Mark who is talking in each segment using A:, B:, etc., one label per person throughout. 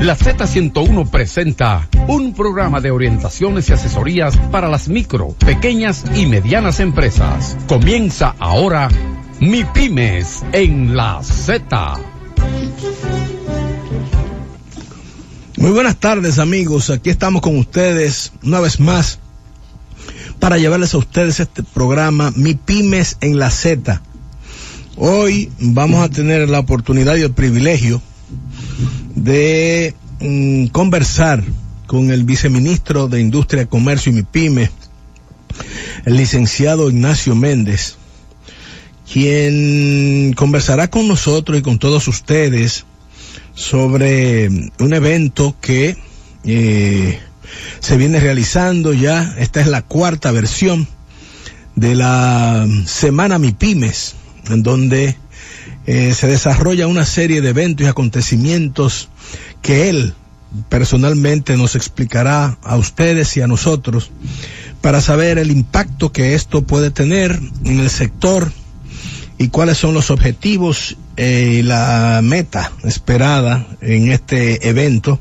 A: La Z101 presenta un programa de orientaciones y asesorías para las micro, pequeñas y medianas empresas. Comienza ahora Mi Pymes en la Z.
B: Muy buenas tardes amigos, aquí estamos con ustedes una vez más para llevarles a ustedes este programa Mi Pymes en la Z. Hoy vamos a tener la oportunidad y el privilegio de mm, conversar con el viceministro de Industria, Comercio y MIPYME, el licenciado Ignacio Méndez, quien conversará con nosotros y con todos ustedes sobre un evento que eh, se viene realizando ya, esta es la cuarta versión de la Semana MIPYMES, en donde eh, se desarrolla una serie de eventos y acontecimientos que él personalmente nos explicará a ustedes y a nosotros para saber el impacto que esto puede tener en el sector y cuáles son los objetivos eh, y la meta esperada en este evento.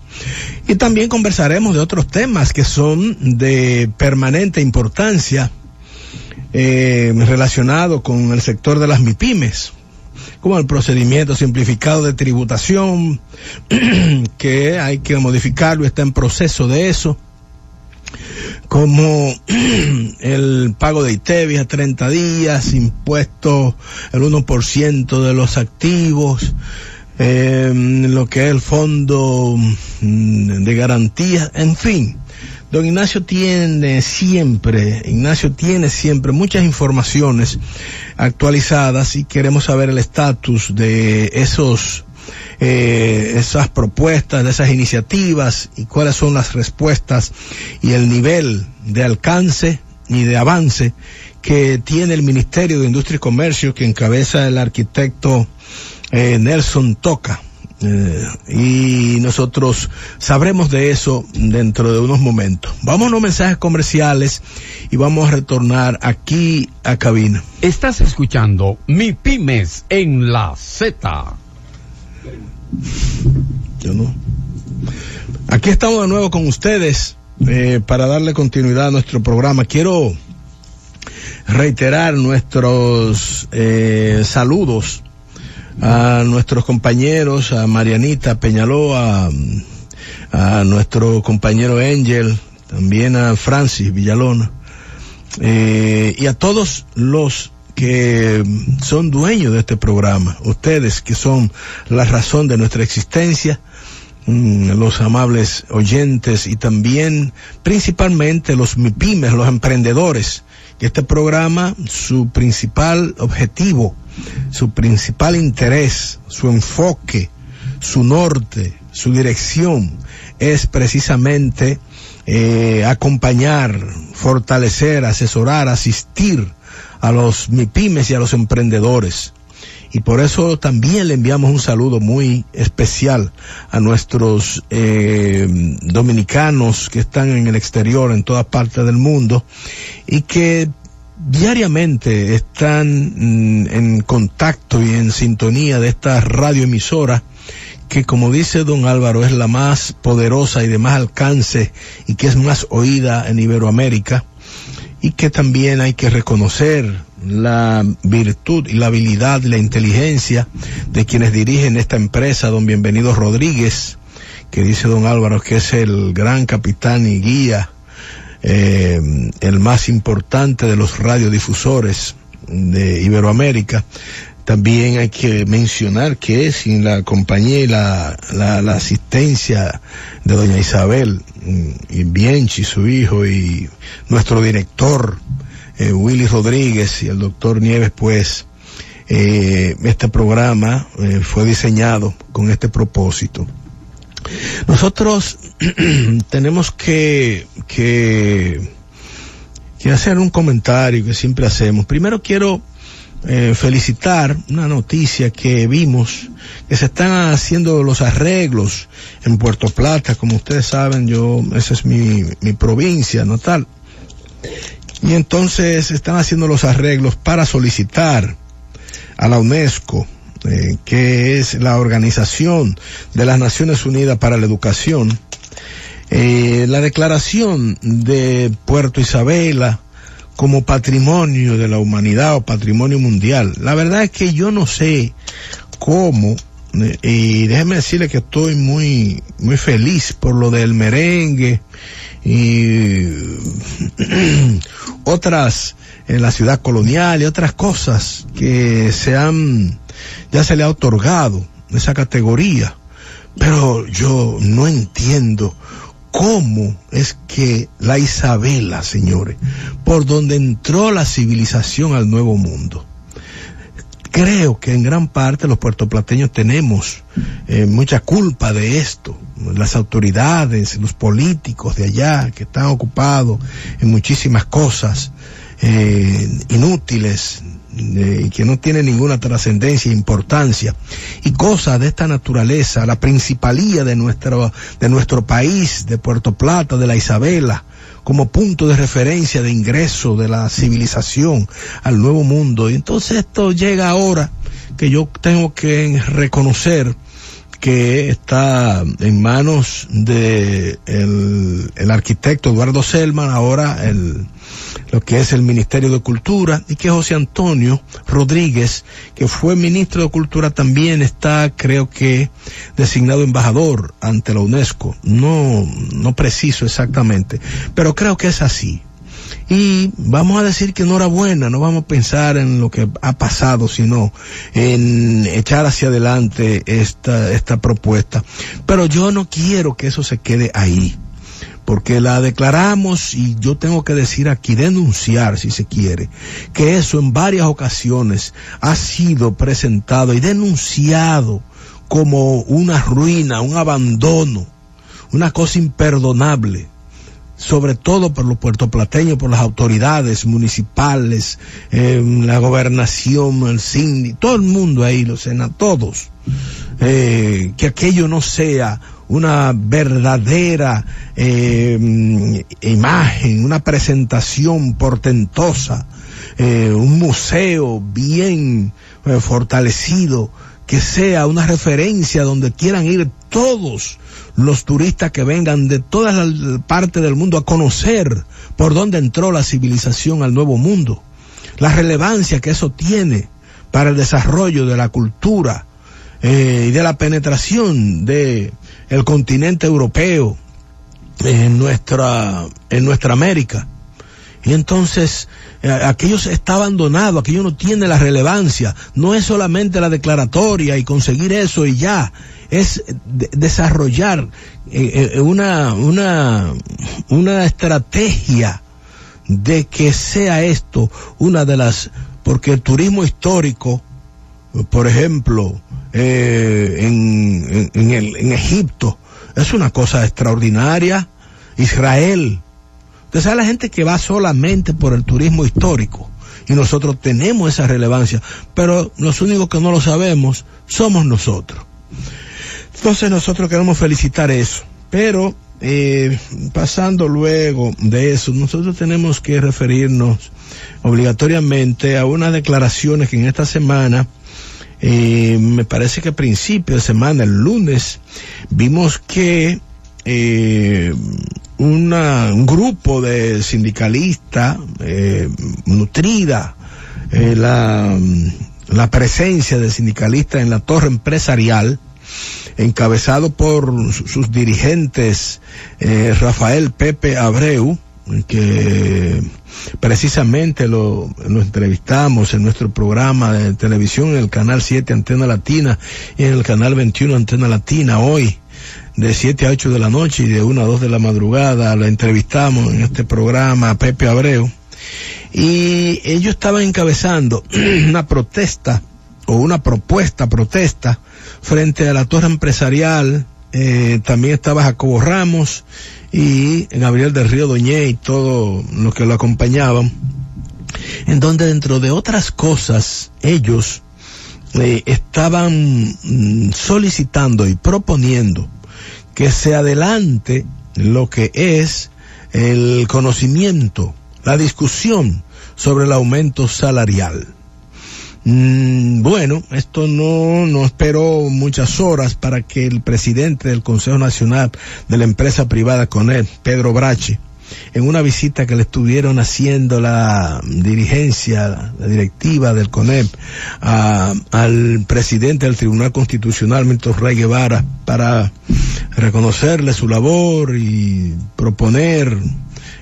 B: Y también conversaremos de otros temas que son de permanente importancia eh, relacionados con el sector de las MIPIMES, como el procedimiento simplificado de tributación, que hay que modificarlo, está en proceso de eso, como el pago de ITEVI a 30 días, impuesto el 1% de los activos, eh, lo que es el fondo mm, de garantía, en fin Don Ignacio tiene siempre, Ignacio tiene siempre muchas informaciones actualizadas y queremos saber el estatus de esos eh, esas propuestas, de esas iniciativas y cuáles son las respuestas y el nivel de alcance y de avance que tiene el Ministerio de Industria y Comercio que encabeza el arquitecto eh, Nelson Toca. Eh, y nosotros sabremos de eso dentro de unos momentos. Vamos a los mensajes comerciales y vamos a retornar aquí a cabina.
A: Estás escuchando Mi Pymes en la Z.
B: Yo no. Aquí estamos de nuevo con ustedes eh, para darle continuidad a nuestro programa. Quiero reiterar nuestros eh, saludos a nuestros compañeros, a Marianita Peñaloa, a, nuestro compañero Angel, también a Francis Villalona, eh, y a todos los que son dueños de este programa, ustedes que son la razón de nuestra existencia, mm, los amables oyentes y también principalmente los MIPIMES, los emprendedores, que este programa, su principal objetivo, su principal interés, su enfoque, su norte, su dirección es precisamente eh, acompañar, fortalecer, asesorar, asistir a los MIPIMES y a los emprendedores. Y por eso también le enviamos un saludo muy especial a nuestros eh, dominicanos que están en el exterior, en todas partes del mundo, y que diariamente están mm, en contacto y en sintonía de esta radioemisora que como dice don Álvaro es la más poderosa y de más alcance y que es más oída en Iberoamérica y que también hay que reconocer la virtud y la habilidad y la inteligencia de quienes dirigen esta empresa, don Bienvenido Rodríguez, que dice don Álvaro que es el gran capitán y guía eh, el más importante de los radiodifusores de Iberoamérica. También hay que mencionar que sin la compañía y la, la, asistencia de doña Isabel mm, y Bienchi, su hijo, y nuestro director, eh, Willy Rodríguez y el doctor Nieves, pues, eh, este programa fue diseñado con este propósito. Nosotros tenemos que, que, hacer un comentario que siempre hacemos. Primero quiero eh, felicitar una noticia que vimos, que se están haciendo los arreglos en Puerto Plata, como ustedes saben, yo, esa es mi, mi provincia natal. Y entonces están haciendo los arreglos para solicitar a la UNESCO eh, que es la Organización de las Naciones Unidas para la Educación, eh, la declaración de Puerto Isabela como patrimonio de la humanidad o patrimonio mundial. La verdad es que yo no sé cómo y déjeme decirle que estoy muy muy feliz por lo del merengue y otras en la ciudad colonial y otras cosas que se han ya se le ha otorgado esa categoría pero yo no entiendo cómo es que la Isabela, señores, por donde entró la civilización al nuevo mundo, creo que en gran parte los puertoplateños tenemos eh, mucha culpa de esto. Las autoridades, los políticos de allá que están ocupados en muchísimas cosas eh, inútiles eh, que no tienen ninguna trascendencia importancia y cosas de esta naturaleza, la principalía de nuestro, de nuestro país, de Puerto Plata, de la Isabela, como punto de referencia de ingreso de la civilización al nuevo mundo. Y entonces esto llega ahora que yo tengo que reconocer que está en manos de el, el arquitecto Eduardo Selman, ahora el, lo que es el Ministerio de Cultura, y que José Antonio Rodríguez, que fue ministro de Cultura, también está, creo que, designado embajador ante la UNESCO. No, no preciso exactamente, pero creo que es así. Y vamos a decir que enhorabuena, no vamos a pensar en lo que ha pasado, sino en echar hacia adelante esta, esta propuesta. Pero yo no quiero que eso se quede ahí porque la declaramos y yo tengo que decir aquí, denunciar si se quiere, que eso en varias ocasiones ha sido presentado y denunciado como una ruina, un abandono, una cosa imperdonable, sobre todo por los puertoplateños, por las autoridades municipales, eh, la gobernación, el síndico, todo el mundo ahí, los senadores, todos, eh, que aquello no sea una verdadera eh, imagen, una presentación portentosa, un museo bien fortalecido, que sea una referencia donde quieran ir todos los turistas que vengan de todas las partes del mundo a conocer por dónde entró la civilización al nuevo mundo, la relevancia que eso tiene para el desarrollo de la cultura y de la penetración de el continente europeo, en nuestra, en nuestra América. Y entonces, eh, aquello está abandonado, aquello no tiene la relevancia, no es solamente la declaratoria y conseguir eso y ya, es desarrollar eh, eh, una, una, una estrategia de que sea esto una de las, porque el turismo histórico, por ejemplo, eh, en, en, el, en Egipto. Es una cosa extraordinaria. Israel. Usted sabe la gente que va solamente por el turismo histórico. Y nosotros tenemos esa relevancia. Pero los únicos que no lo sabemos somos nosotros. Entonces nosotros queremos felicitar eso. Pero eh, pasando luego de eso, nosotros tenemos que referirnos obligatoriamente a unas declaraciones que en esta semana eh, me parece que a principio de semana, el lunes, vimos que eh, una, un grupo de sindicalistas eh, nutrida eh, la, la presencia de sindicalistas en la torre empresarial, encabezado por sus dirigentes eh, Rafael Pepe Abreu, que precisamente lo, entrevistamos en nuestro programa de televisión en el canal 7 Antena Latina y en el canal 21 Antena Latina hoy de 7 a 8 de la noche y de 1 a 2 de la madrugada lo entrevistamos en este programa a Pepe Abreu. Y ellos estaban encabezando una protesta o una propuesta protesta frente a la torre empresarial eh, también estaba Jacobo Ramos y Gabriel del Río Doñé y todo lo que lo acompañaban, en donde dentro de otras cosas ellos eh, estaban mm, solicitando y proponiendo que se adelante lo que es el conocimiento, la discusión sobre el aumento salarial. Mm, bueno, esto no, no esperó muchas horas para que el presidente del Consejo Nacional de la empresa privada CONEP, Pedro Brache, en una visita que le estuvieron haciendo la dirigencia, la directiva del CONEP, al presidente del Tribunal Constitucional, Milton Rey Guevara, para reconocerle su labor y proponer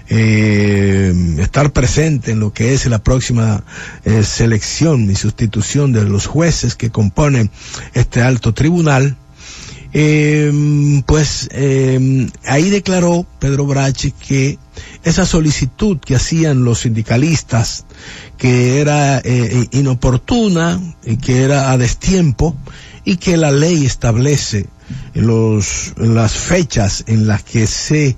B: eh, estar presente en lo que es la próxima eh, selección y sustitución de los jueces que componen este alto tribunal, eh, pues eh, ahí declaró Pedro Brache que esa solicitud que hacían los sindicalistas, que era eh, inoportuna, y que era a destiempo, y que la ley establece los, las fechas en las que se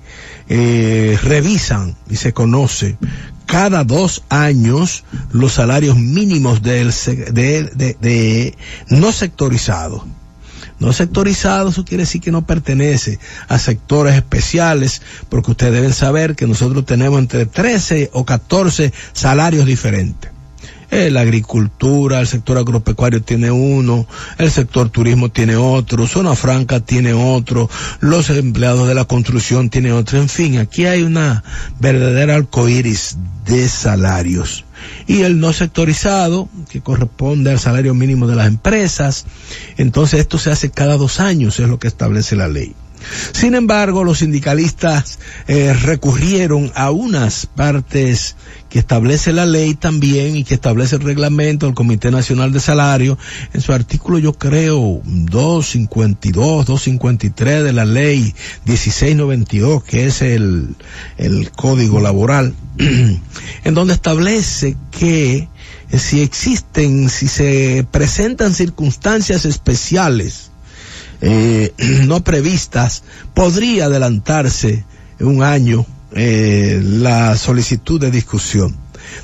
B: eh, revisan y se conoce cada dos años los salarios mínimos de, de no sectorizados. No sectorizado, eso quiere decir que no pertenece a sectores especiales, porque ustedes deben saber que nosotros tenemos entre 13 o 14 salarios diferentes. La agricultura, el sector agropecuario tiene uno, el sector turismo tiene otro, zona franca tiene otro, los empleados de la construcción tienen otro, en fin, aquí hay una verdadera arcoíris de salarios. Y el no sectorizado, que corresponde al salario mínimo de las empresas, entonces esto se hace cada dos años, es lo que establece la ley. Sin embargo, los sindicalistas eh, recurrieron a unas partes que establece la ley también y que establece el reglamento del Comité Nacional de Salario en su artículo yo creo 252, 253 de la ley 1692 que es el, el código laboral en donde establece que si existen, si se presentan circunstancias especiales eh, no previstas, podría adelantarse un año eh, la solicitud de discusión.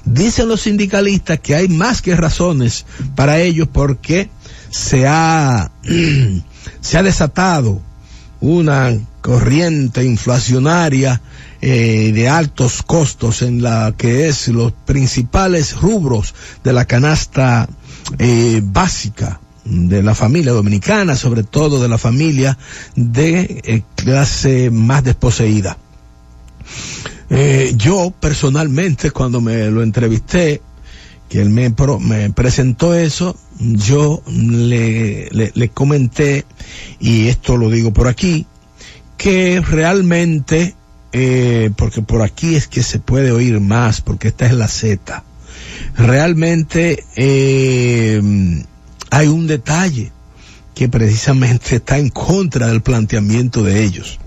B: Dicen los sindicalistas que hay más que razones para ello porque se ha, se ha desatado una corriente inflacionaria eh, de altos costos en la que es los principales rubros de la canasta eh, básica de la familia dominicana, sobre todo de la familia de eh, clase más desposeída. Eh, yo personalmente cuando me lo entrevisté, que él me, me presentó eso, yo le, comenté, y esto lo digo por aquí, que realmente, eh, porque por aquí es que se puede oír más, porque esta es la Z, realmente eh, hay un detalle que precisamente está en contra del planteamiento de ellos,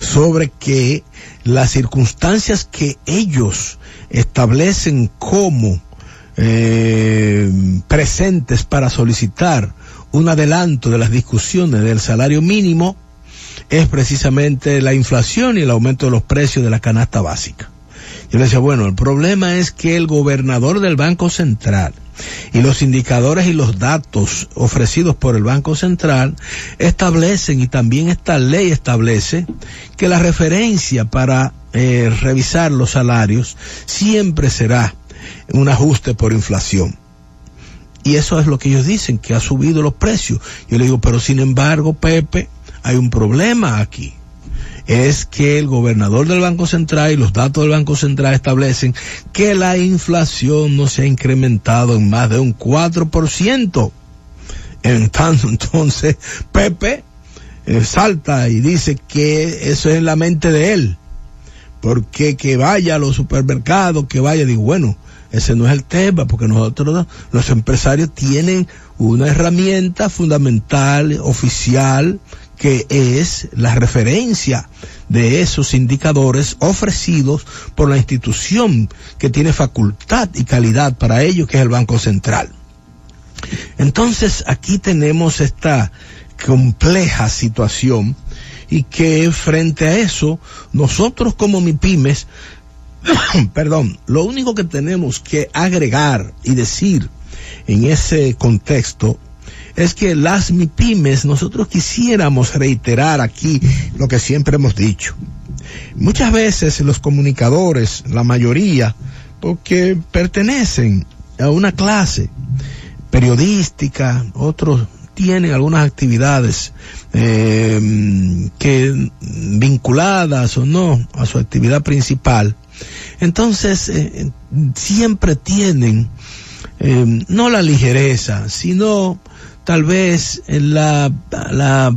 B: sobre que las circunstancias que ellos establecen como eh, presentes para solicitar un adelanto de las discusiones del salario mínimo es precisamente la inflación y el aumento de los precios de la canasta básica. Yo le decía, bueno, el problema es que el gobernador del Banco Central y los indicadores y los datos ofrecidos por el Banco Central establecen y también esta ley establece que la referencia para eh, revisar los salarios siempre será un ajuste por inflación. Y eso es lo que ellos dicen, que ha subido los precios. Yo le digo, pero sin embargo, Pepe, hay un problema aquí es que el gobernador del Banco Central y los datos del Banco Central establecen que la inflación no se ha incrementado en más de un 4%. En tanto, entonces, Pepe eh, salta y dice que eso es en la mente de él. Porque que vaya a los supermercados, que vaya, digo, bueno, ese no es el tema, porque nosotros, los empresarios tienen una herramienta fundamental, oficial, que es la referencia de esos indicadores ofrecidos por la institución que tiene facultad y calidad para ello, que es el Banco Central. Entonces, aquí tenemos esta compleja situación y que frente a eso, nosotros como MIPIMES, perdón, lo único que tenemos que agregar y decir en ese contexto es que las MIPIMES nosotros quisiéramos reiterar aquí lo que siempre hemos dicho. Muchas veces los comunicadores, la mayoría, porque pertenecen a una clase, periodística, otros tienen algunas actividades eh, que vinculadas o no a su actividad principal. Entonces, eh, siempre tienen eh, no la ligereza, sino tal vez la, la,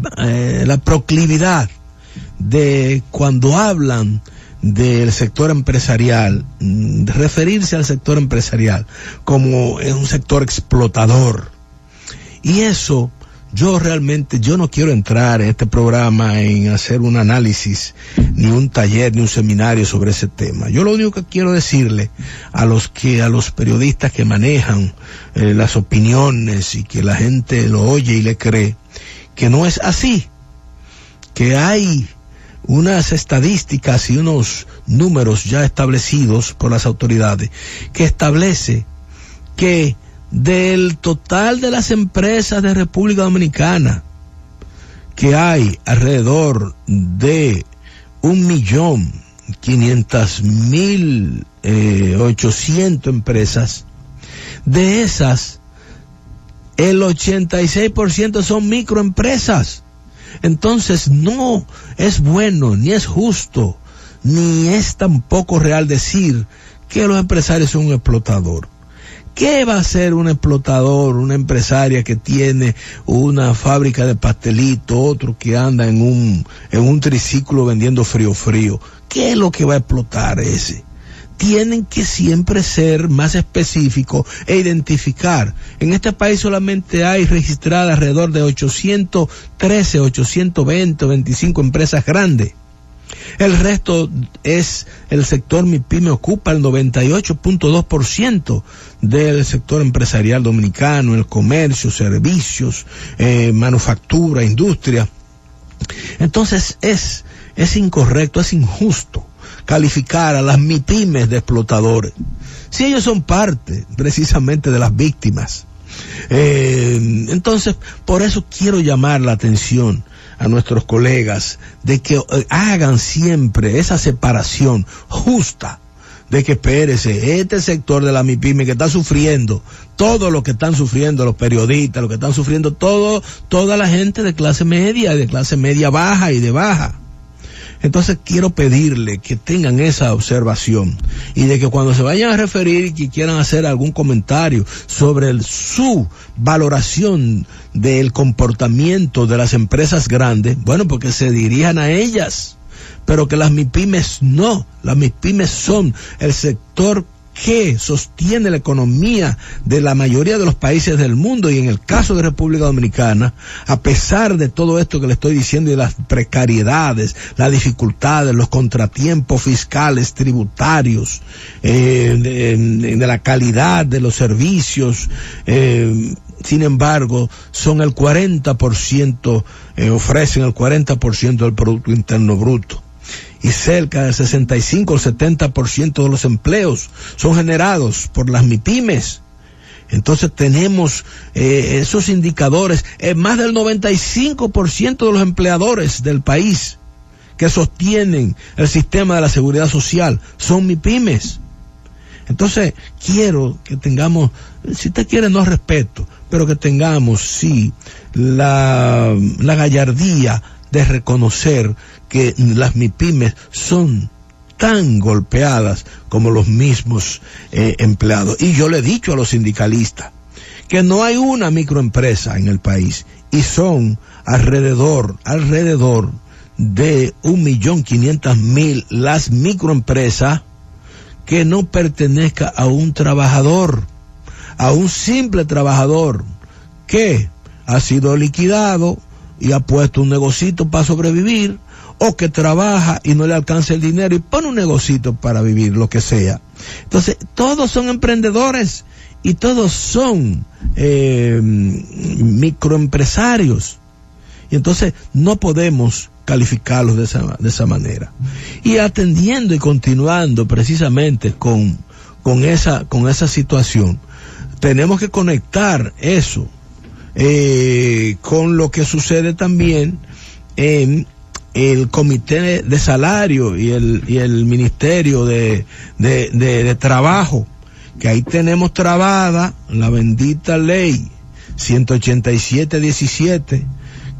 B: la proclividad de cuando hablan del sector empresarial, de referirse al sector empresarial como un sector explotador, y eso, yo realmente, yo no quiero entrar en este programa en hacer un análisis, ni un taller, ni un seminario sobre ese tema. Yo lo único que quiero decirle a los que, a los periodistas que manejan eh, las opiniones y que la gente lo oye y le cree, que no es así, que hay unas estadísticas y unos números ya establecidos por las autoridades que establece que del total de las empresas de República Dominicana, que hay alrededor de un millón quinientas mil eh, ochocientos empresas, de esas el 86% son microempresas. Entonces no es bueno, ni es justo, ni es tampoco real decir que los empresarios son un explotador. ¿Qué va a hacer un explotador, una empresaria que tiene una fábrica de pastelito, otro que anda en un, en un triciclo vendiendo frío frío? ¿Qué es lo que va a explotar ese? Tienen que siempre ser más específicos e identificar. En este país solamente hay registradas alrededor de 813, 820, 25 empresas grandes el resto es el sector MIPYME ocupa el 98.2% del sector empresarial dominicano, el comercio, servicios, eh, manufactura, industria. Entonces es, es incorrecto, es injusto calificar a las MIPYMES de explotadores. Si ellos son parte precisamente de las víctimas. Eh, entonces, por eso quiero llamar la atención a nuestros colegas de que eh, hagan siempre esa separación justa de que espérese, este sector de la MIPIME que está sufriendo, todo lo que están sufriendo los periodistas, lo que están sufriendo todo, toda la gente de clase media, de clase media baja y de baja. Entonces quiero pedirle que tengan esa observación y de que cuando se vayan a referir y que quieran hacer algún comentario sobre su valoración del comportamiento de las empresas grandes, bueno, porque se dirijan a ellas, pero que las MIPIMES no, las MIPIMES son el sector que sostiene la economía de la mayoría de los países del mundo. Y en el caso de República Dominicana, a pesar de todo esto que le estoy diciendo y las precariedades, las dificultades, los contratiempos fiscales, tributarios, eh, de, la calidad de los servicios, eh, sin embargo, son el 40%, eh, ofrecen el 40% del Producto Interno Bruto y cerca del 65 o 70% de los empleos son generados por las MIPIMES. Entonces tenemos eh, esos indicadores, eh, más del 95% de los empleadores del país que sostienen el sistema de la seguridad social son MIPIMES. Entonces quiero que tengamos, si usted quiere no respeto, pero que tengamos sí la, la gallardía de reconocer que las MIPIMES son tan golpeadas como los mismos eh, empleados. Y yo le he dicho a los sindicalistas que no hay una microempresa en el país y son alrededor, alrededor de un millón quinientas mil las microempresas que no pertenezca a un trabajador, a un simple trabajador que ha sido liquidado y ha puesto un negocito para sobrevivir o que trabaja y no le alcanza el dinero y pone un negocito para vivir, lo que sea. Entonces, todos son emprendedores y todos son eh, microempresarios. Y entonces no podemos calificarlos de esa, de esa manera. Y atendiendo y continuando precisamente con, con, esa, con esa situación, tenemos que conectar eso eh, con lo que sucede también en el comité de salario y el, y el ministerio de, de, de, trabajo que ahí tenemos trabada la bendita ley 187-17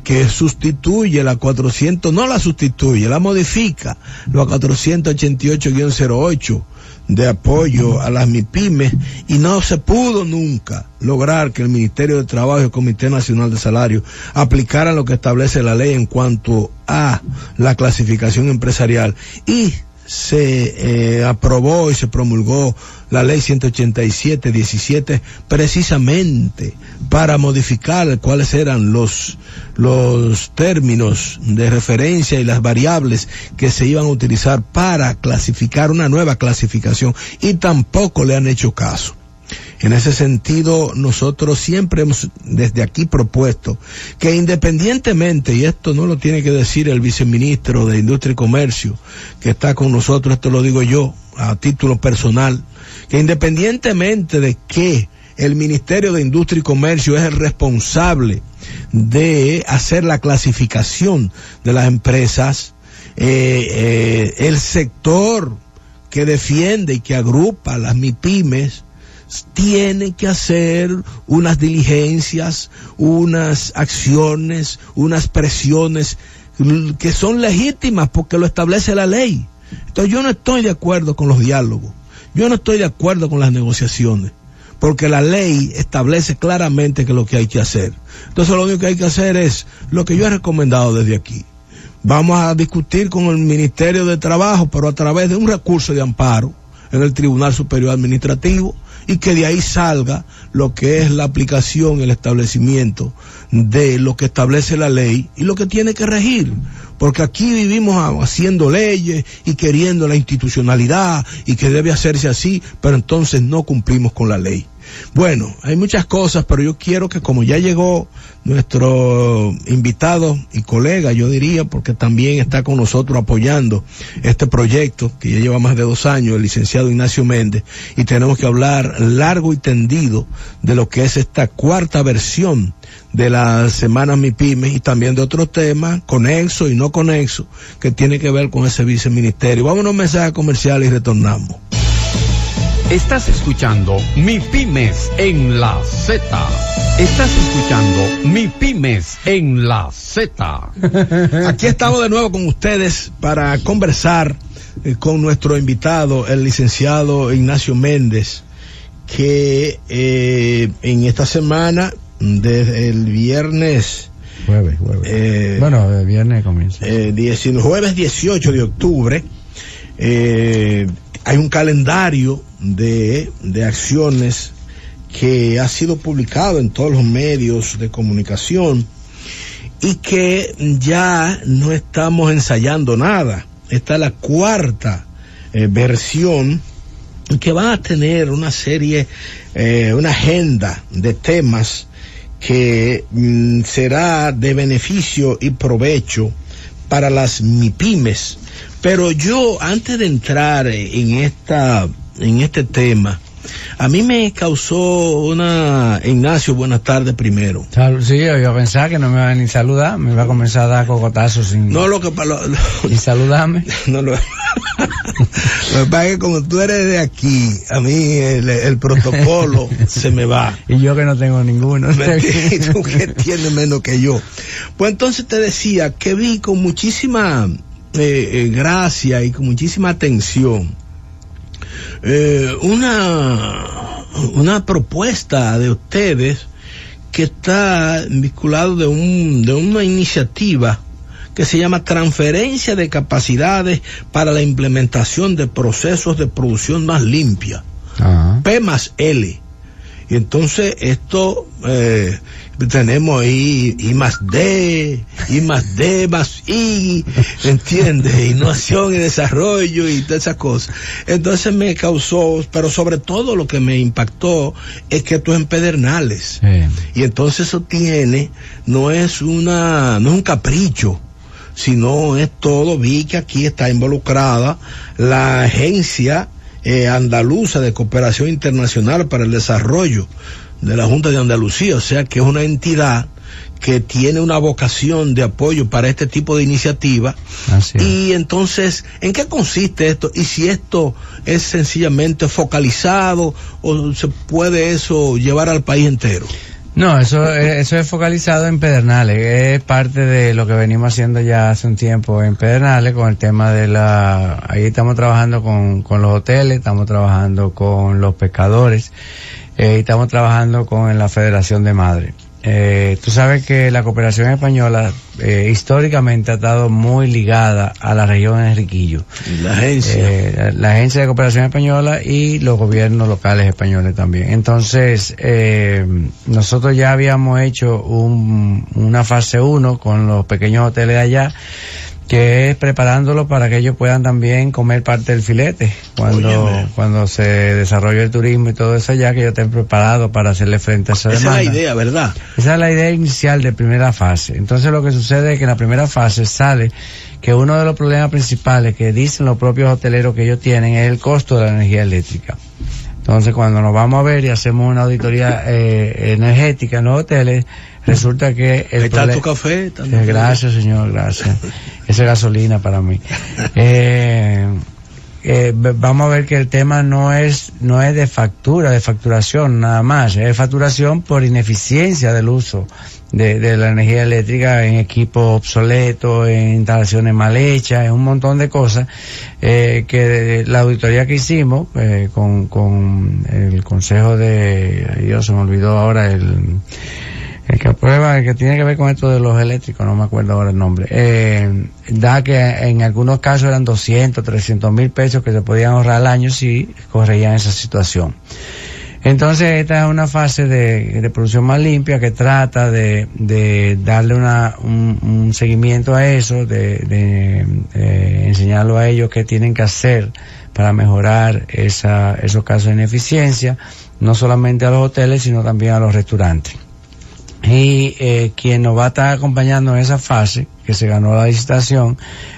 B: que sustituye la 400, no la sustituye, la modifica, la 488-08 de apoyo a las MIPIMES y no se pudo nunca lograr que el Ministerio de Trabajo y el Comité Nacional de Salario aplicaran lo que establece la ley en cuanto a la clasificación empresarial y se eh, aprobó y se promulgó la ley 187-17 precisamente para modificar cuáles eran los, los términos de referencia y las variables que se iban a utilizar para clasificar una nueva clasificación y tampoco le han hecho caso. En ese sentido, nosotros siempre hemos desde aquí propuesto que independientemente, y esto no lo tiene que decir el viceministro de Industria y Comercio, que está con nosotros, esto lo digo yo a título personal, que independientemente de que el Ministerio de Industria y Comercio es el responsable de hacer la clasificación de las empresas, eh, eh, el sector que defiende y que agrupa las MIPIMES, tiene que hacer unas diligencias, unas acciones, unas presiones que son legítimas porque lo establece la ley. Entonces yo no estoy de acuerdo con los diálogos, yo no estoy de acuerdo con las negociaciones, porque la ley establece claramente que lo que hay que hacer. Entonces lo único que hay que hacer es lo que yo he recomendado desde aquí. Vamos a discutir con el Ministerio de Trabajo, pero a través de un recurso de amparo en el Tribunal Superior Administrativo y que de ahí salga lo que es la aplicación, el establecimiento de lo que establece la ley y lo que tiene que regir. Porque aquí vivimos haciendo leyes y queriendo la institucionalidad y que debe hacerse así, pero entonces no cumplimos con la ley. Bueno, hay muchas cosas, pero yo quiero que como ya llegó nuestro invitado y colega, yo diría, porque también está con nosotros apoyando este proyecto que ya lleva más de dos años, el licenciado Ignacio Méndez, y tenemos que hablar largo y tendido de lo que es esta cuarta versión de la semana MIPIMES y también de otros temas, conexo y no conexo, que tiene que ver con ese viceministerio. Vamos a un mensaje comercial y retornamos.
A: Estás escuchando Mi Pymes en la Z. Estás escuchando Mi Pymes en la Z.
B: Aquí estamos de nuevo con ustedes para conversar eh, con nuestro invitado, el licenciado Ignacio Méndez, que eh, en esta semana, desde el viernes...
C: Jueves, jueves.
B: Eh,
C: bueno, el viernes comienza.
B: eh, 19 jueves 18 de octubre, eh, hay un calendario de, de acciones que ha sido publicado en todos los medios de comunicación y que ya no estamos ensayando nada. Esta es la cuarta eh, versión que va a tener una serie, eh, una agenda de temas que mm, será de beneficio y provecho para las MIPIMES. Pero yo, antes de entrar en esta, en este tema, a mí me causó una, Ignacio, buenas tardes primero.
C: Sí, yo iba a pensar que no me va a ni saludar, me va a comenzar a dar cocotazos sin,
B: No lo que lo, lo-
C: sin saludarme.
B: no lo, lo que pasa es que como tú eres de aquí, a mí el, el protocolo se me va.
C: Y yo que no tengo ninguno.
B: ¿Me entiendes? tú que tienes menos que yo. Pues entonces te decía que vi con muchísima eh, eh, gracia y con muchísima atención eh, una, una propuesta de ustedes que está vinculado de, un, de una iniciativa que se llama transferencia de capacidades para la implementación de procesos de producción más limpia.
C: Ah,
B: P más L. Y entonces esto eh, tenemos ahí I más D, I más D más I, ¿entiendes? Innovación y desarrollo y todas esas cosas. Entonces me causó, pero sobre todo lo que me impactó es que esto es en Pedernales.
C: sí.
B: Y entonces eso tiene, no es una, no es un capricho, sino es todo, vi que aquí está involucrada la agencia eh, andaluza de cooperación internacional para el desarrollo de la Junta de Andalucía, o sea que es una entidad que tiene una vocación de apoyo para este tipo de iniciativa. Y entonces, ¿en qué consiste esto? Y si esto es sencillamente focalizado o se puede eso llevar al país entero.
C: No, eso, eso es focalizado en Pedernales, es parte de lo que venimos haciendo ya hace un tiempo en Pedernales con el tema de la, ahí estamos trabajando con, con los hoteles, estamos trabajando con los pescadores, eh, estamos trabajando con la Federación de Madres. Eh, tú sabes que la cooperación española eh, históricamente ha estado muy ligada a la región de Enriquillo.
B: La agencia.
C: Eh, la agencia de cooperación española y los gobiernos locales españoles también. Entonces, eh, nosotros ya habíamos hecho un, una fase 1 con los pequeños hoteles de allá que es preparándolo para que ellos puedan también comer parte del filete cuando cuando se desarrolle el turismo y todo eso ya que ellos estén preparados para hacerle frente a esa, demanda.
B: Esa es la idea, ¿verdad?
C: Esa es la idea inicial de primera fase. Entonces lo que sucede es que en la primera fase sale que uno de los problemas principales que dicen los propios hoteleros que ellos tienen es el costo de la energía eléctrica. Entonces cuando nos vamos a ver y hacemos una auditoría eh, energética en los hoteles, resulta que
B: el está tu café
C: eh, gracias señor gracias. Esa gasolina para mí. Eh, eh, vamos a ver que el tema no es no es de factura de facturación nada más. Es facturación por ineficiencia del uso de, de la energía eléctrica en equipos obsoletos en instalaciones mal hechas en un montón de cosas eh, que la auditoría que hicimos eh, con, con el consejo de Dios se me olvidó ahora el el que aprueba, el que tiene que ver con esto de los eléctricos, no me acuerdo ahora el nombre, eh, da que en algunos casos eran 200, 300 mil pesos que se podían ahorrar al año si corregían esa situación. Entonces esta es una fase de, producción más limpia que trata de, darle un, seguimiento a eso, de, de eh, enseñarlo a ellos qué tienen que hacer para mejorar esa, esos casos de ineficiencia, no solamente a los hoteles, sino también a los restaurantes. Y eh, quien nos va a estar acompañando en esa fase, que se ganó la licitación,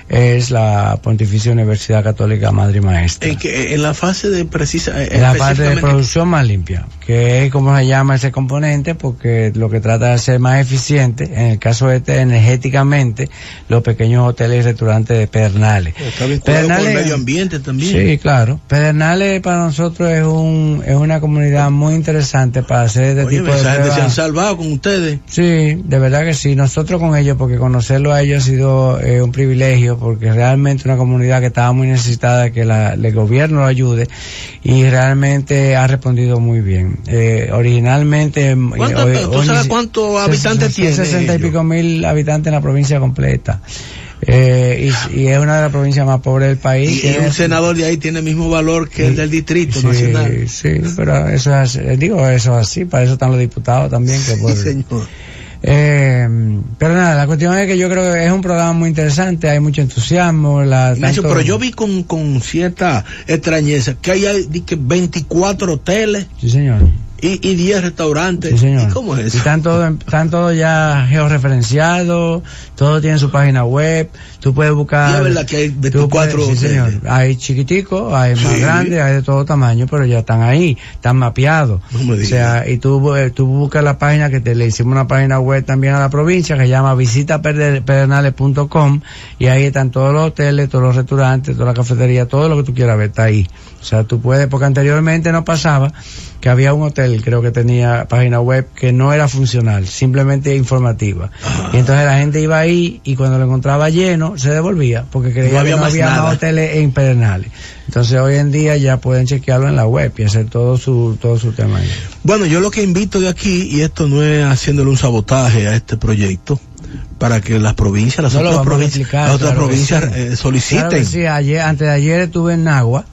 C: es la Pontificia Universidad Católica Madre y Maestra.
B: En, que, en la fase de precisa...
C: En la fase de producción más limpia, que es como se llama ese componente, porque lo que trata de ser más eficiente, en el caso este, energéticamente, los pequeños hoteles y restaurantes de Pedernales.
B: Está con el medio ambiente también.
C: Sí, claro. Pedernales para nosotros es un es una comunidad muy interesante para hacer este tipo de
B: se han salvado con ustedes.
C: Sí, de verdad que sí. Nosotros con ellos, porque conocerlo a ellos ha sido eh, un privilegio porque realmente una comunidad que estaba muy necesitada que la, el gobierno lo ayude y realmente ha respondido muy bien. Eh, originalmente, eh,
B: ¿Tú sabes cuántos habitantes tiene?
C: 60 y pico mil habitantes en la provincia completa. Eh, y, es una de las provincias más pobres del país.
B: Y, un senador de ahí tiene el mismo valor que el del distrito nacional.
C: Sí, pero eso es, digo, eso es así, para eso están los diputados también. Que
B: por, sí, señor.
C: Eh, pero nada, la cuestión es que yo creo que es un programa muy interesante, hay mucho entusiasmo. La,
B: pero yo vi con, con cierta extrañeza que hay, hay que 24 hoteles.
C: Sí, señor
B: y, y 10 restaurantes.
C: Sí.
B: ¿Y cómo es eso?
C: Están todos están todo ya georreferenciados, todos tienen su página web, tú puedes buscar...
B: Es verdad que hay 24
C: sí, señor. Hay chiquiticos, hay más grandes, hay de todo tamaño, pero ya están ahí, están mapeados.
B: No o
C: sea, y tú, eh, tú buscas la página que te le hicimos una página web también a la provincia que se llama visitapedernales.com y ahí están todos los hoteles, todos los restaurantes, toda la cafetería, todo lo que tú quieras ver está ahí. O sea, tú puedes, porque anteriormente no pasaba que había un hotel, creo que tenía página web que no era funcional, simplemente informativa. Y entonces la gente iba ahí y cuando lo encontraba lleno se devolvía porque creía que no había más hoteles en Pedernales. Entonces hoy en día ya pueden chequearlo en la web y hacer todo su todo su tema. Ahí.
B: Bueno, yo lo que invito de aquí y esto no es haciéndole un sabotaje a este proyecto para que las provincias, las otras, provincias, las otras provincias eh, soliciten.
C: sí, ayer, antes de ayer estuve en Nagua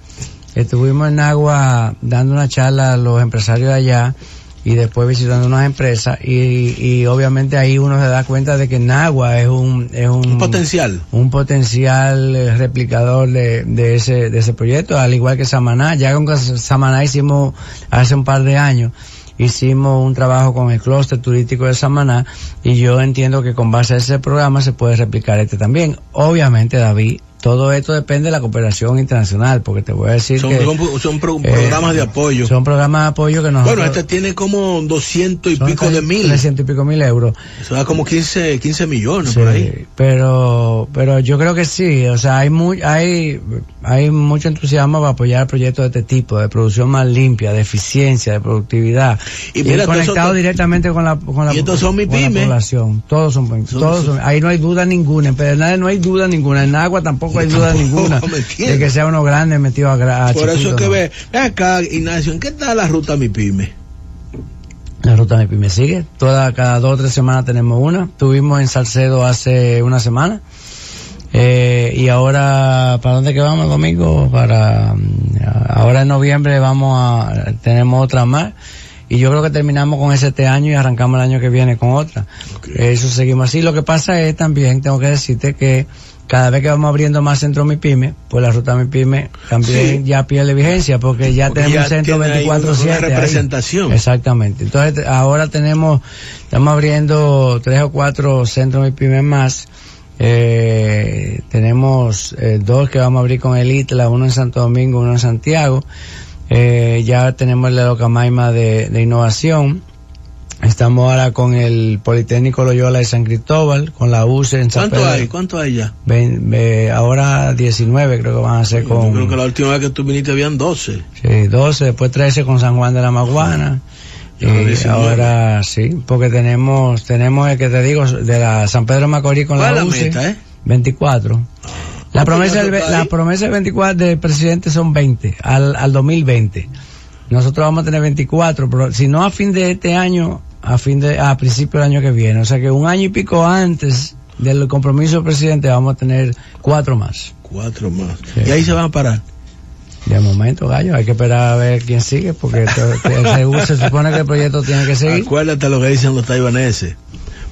C: Estuvimos en Agua dando una charla a los empresarios de allá y después visitando unas empresas y, y obviamente ahí uno se da cuenta de que Nagua es un es un,
B: potencial.
C: un potencial eh, replicador de, de ese de ese proyecto al igual que Samaná. Ya con Samaná hicimos hace un par de años hicimos un trabajo con el clúster turístico de Samaná y yo entiendo que con base a ese programa se puede replicar este también. Obviamente David todo esto depende de la cooperación internacional, porque te voy a decir
B: son,
C: que...
B: Son, son pro, eh, programas de apoyo.
C: Son programas de apoyo que nos...
B: Bueno, este tiene como 200 y pico de mil.
C: 300 y pico mil euros.
B: Eso da como 15, 15 millones sí, por ahí.
C: Pero, pero yo creo que sí, o sea, hay, muy, hay, hay mucho entusiasmo para apoyar proyectos de este tipo, de producción más limpia, de eficiencia, de productividad. Y, mira, y conectado directamente con la, con la,
B: y estos son mi pymes.
C: población. Todos son, son todos son, ahí no hay duda ninguna, en Pedernales no hay duda ninguna, en Agua tampoco hay duda ninguna de que sea uno grande metido a,
B: a Por eso es que ve, ve acá, Ignacio, ¿en qué está la ruta Mi Pyme?
C: La ruta Mi Pyme sigue, toda, cada dos o tres semanas tenemos una. Tuvimos en Salcedo hace una semana. Eh, y ahora, ¿para dónde que vamos, domingo? Para, ahora en noviembre vamos a, tenemos otra más. Y yo creo que terminamos con ese este año y arrancamos el año que viene con otra. Okay. Eso seguimos así. Lo que pasa es también, tengo que decirte que cada vez que vamos abriendo más centros MIPYME, pues la ruta MIPYME también sí. ya pierde vigencia porque ya porque tenemos ya centro 24-7.
B: representación.
C: Ahí. Exactamente. Entonces ahora tenemos, estamos abriendo tres o cuatro centros MIPYME más. Eh, tenemos eh, dos que vamos a abrir con el ITLA, uno en Santo Domingo, uno en Santiago. Eh, ya tenemos el de Locamaima de, de innovación. Estamos ahora con el Politécnico Loyola de San Cristóbal, con la UCE en San
B: ¿Cuánto hay? ¿Cuánto hay ya?
C: Ven, ahora 19 creo que van a ser con...
B: Yo creo que la última vez que tú viniste habían 12.
C: Sí, 12, después 13 con San Juan de la Maguana. Sí. Y ahora sí, porque tenemos, tenemos el que te digo, de la San Pedro Macorís con la,
B: la
C: UCE.
B: Meta, eh?
C: 24. La promesa, del, la promesa del 24 del presidente son 20 al, al 2020. Nosotros vamos a tener 24, pero si no a fin de este año, a fin de, a principio del año que viene. O sea que un año y pico antes del compromiso del presidente vamos a tener cuatro más.
B: Cuatro más. Sí. Y ahí se van a parar.
C: De momento, gallo, hay que esperar a ver quién sigue, porque se, se supone que el proyecto tiene que seguir.
B: Acuérdate lo que dicen los taiwaneses.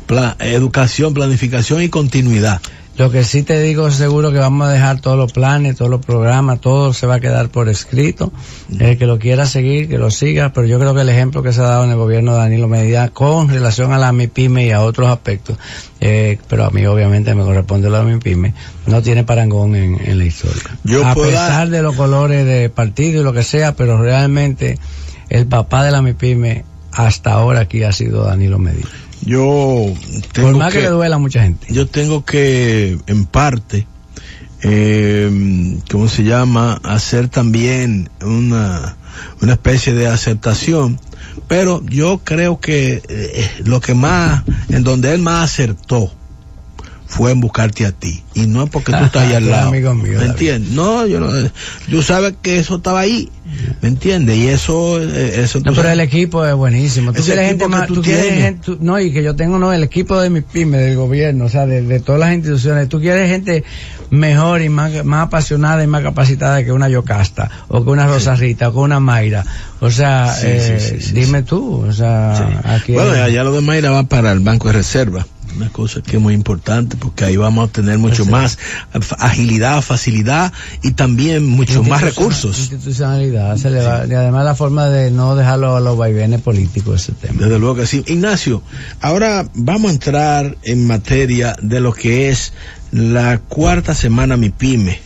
B: Plan, educación, planificación y continuidad.
C: Lo que sí te digo seguro que vamos a dejar todos los planes, todos los programas, todo se va a quedar por escrito. El que lo quiera seguir, que lo siga, pero yo creo que el ejemplo que se ha dado en el gobierno de Danilo Medina con relación a la MIPYME y a otros aspectos, eh, pero a mí obviamente me corresponde la MIPYME, no tiene parangón en, en la historia.
B: Yo
C: a pesar de los colores de partido y lo que sea, pero realmente el papá de la MIPYME hasta ahora aquí ha sido Danilo Medina.
B: Yo
C: tengo Por más que, que, le duela a mucha gente.
B: Yo tengo que, en parte, eh, ¿cómo se llama? Hacer también una, una especie de aceptación. Pero yo creo que eh, lo que más, en donde él más acertó, fue en buscarte a ti. Y no es porque tú estás ahí al lado.
C: Amigo mío,
B: ¿Me entiendes? No, yo no. Tú sabes que eso estaba ahí. ¿Me entiendes? Y eso, eso.
C: No, pero el equipo es buenísimo. Tú quieres gente más, tú, tú quieres gente, tú, no, y que yo tengo, no, el equipo de mi pyme, del gobierno, o sea, de, de, todas las instituciones. Tú quieres gente mejor y más, más apasionada y más capacitada que una Yocasta, o que una Rosa sí. Rita, o que una Mayra. O sea, sí, eh, sí, dime tú, o sea, aquí.
B: Bueno, allá lo de Mayra va para el Banco de Reserva una cosa que es muy importante porque ahí vamos a tener mucho sí. más agilidad, facilidad y también mucho más recursos.
C: Institucionalidad, se le va, y además la forma de no dejarlo a los vaivenes políticos ese tema.
B: Desde luego que sí. Ignacio, ahora vamos a entrar en materia de lo que es la cuarta semana Mi Pyme.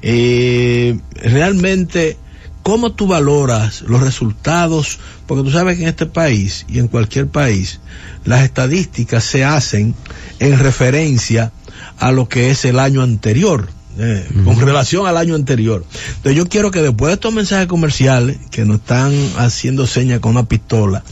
B: Eh, realmente, ¿cómo tú valoras los resultados? Porque tú sabes que en este país y en cualquier país, las estadísticas se hacen en referencia a lo que es el año anterior. Eh, uh -huh. con relación al año anterior. Entonces yo quiero que después de estos mensajes comerciales que nos están haciendo señas con una pistola,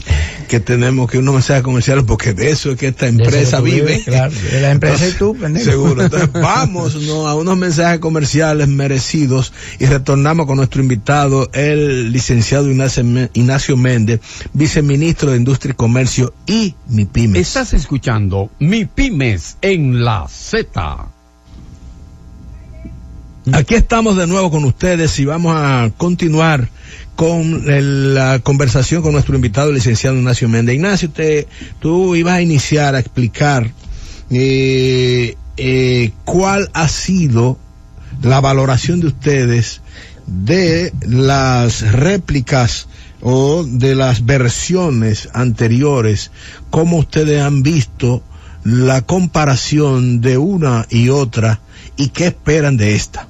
B: que tenemos que unos mensajes comerciales porque de eso es que esta empresa vive.
C: Vives, claro, de la empresa y tú, pendejo.
B: Seguro. Entonces vamos ¿no? a unos mensajes comerciales merecidos y retornamos con nuestro invitado, el licenciado Ignacio, Ignacio Méndez, viceministro de Industria y Comercio y MIPIMES.
A: Estás escuchando MIPIMES en la Z.
B: Aquí estamos de nuevo con ustedes y vamos a continuar con la conversación con nuestro invitado, el licenciado Ignacio Méndez. Ignacio, te, tú ibas a iniciar a explicar eh, eh, cuál ha sido la valoración de ustedes de las réplicas o de las versiones anteriores, cómo ustedes han visto la comparación de una y otra y qué esperan de esta.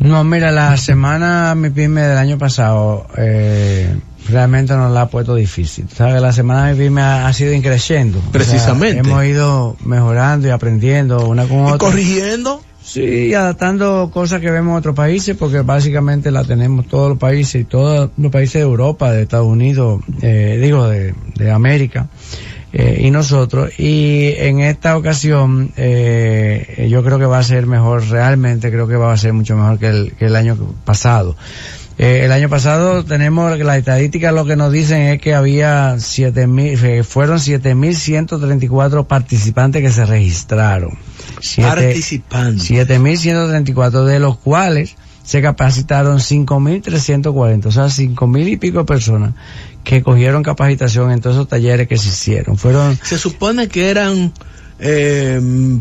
C: No, mira, la semana mi pyme del año pasado eh, realmente nos la ha puesto difícil. Sabes, la semana mi pyme ha, ha sido increciendo.
B: Precisamente.
C: O sea, hemos ido mejorando y aprendiendo una con
B: ¿Y
C: otra.
B: corrigiendo?
C: Sí, adaptando cosas que vemos en otros países, porque básicamente la tenemos todos los países y todos los países de Europa, de Estados Unidos, eh, digo, de, de América. Eh, y nosotros. Y en esta ocasión, eh, yo creo que va a ser mejor, realmente creo que va a ser mucho mejor que el, que el año pasado. Eh, el año pasado tenemos la estadística lo que nos dicen es que había siete mil, eh, fueron 7.134 participantes que se registraron. Siete-
B: Participantes.
C: 7.134, de los cuales se capacitaron 5.340, o sea, 5.000 y pico personas que cogieron capacitación en todos esos talleres que se hicieron. Fueron
B: Se supone que eran eh,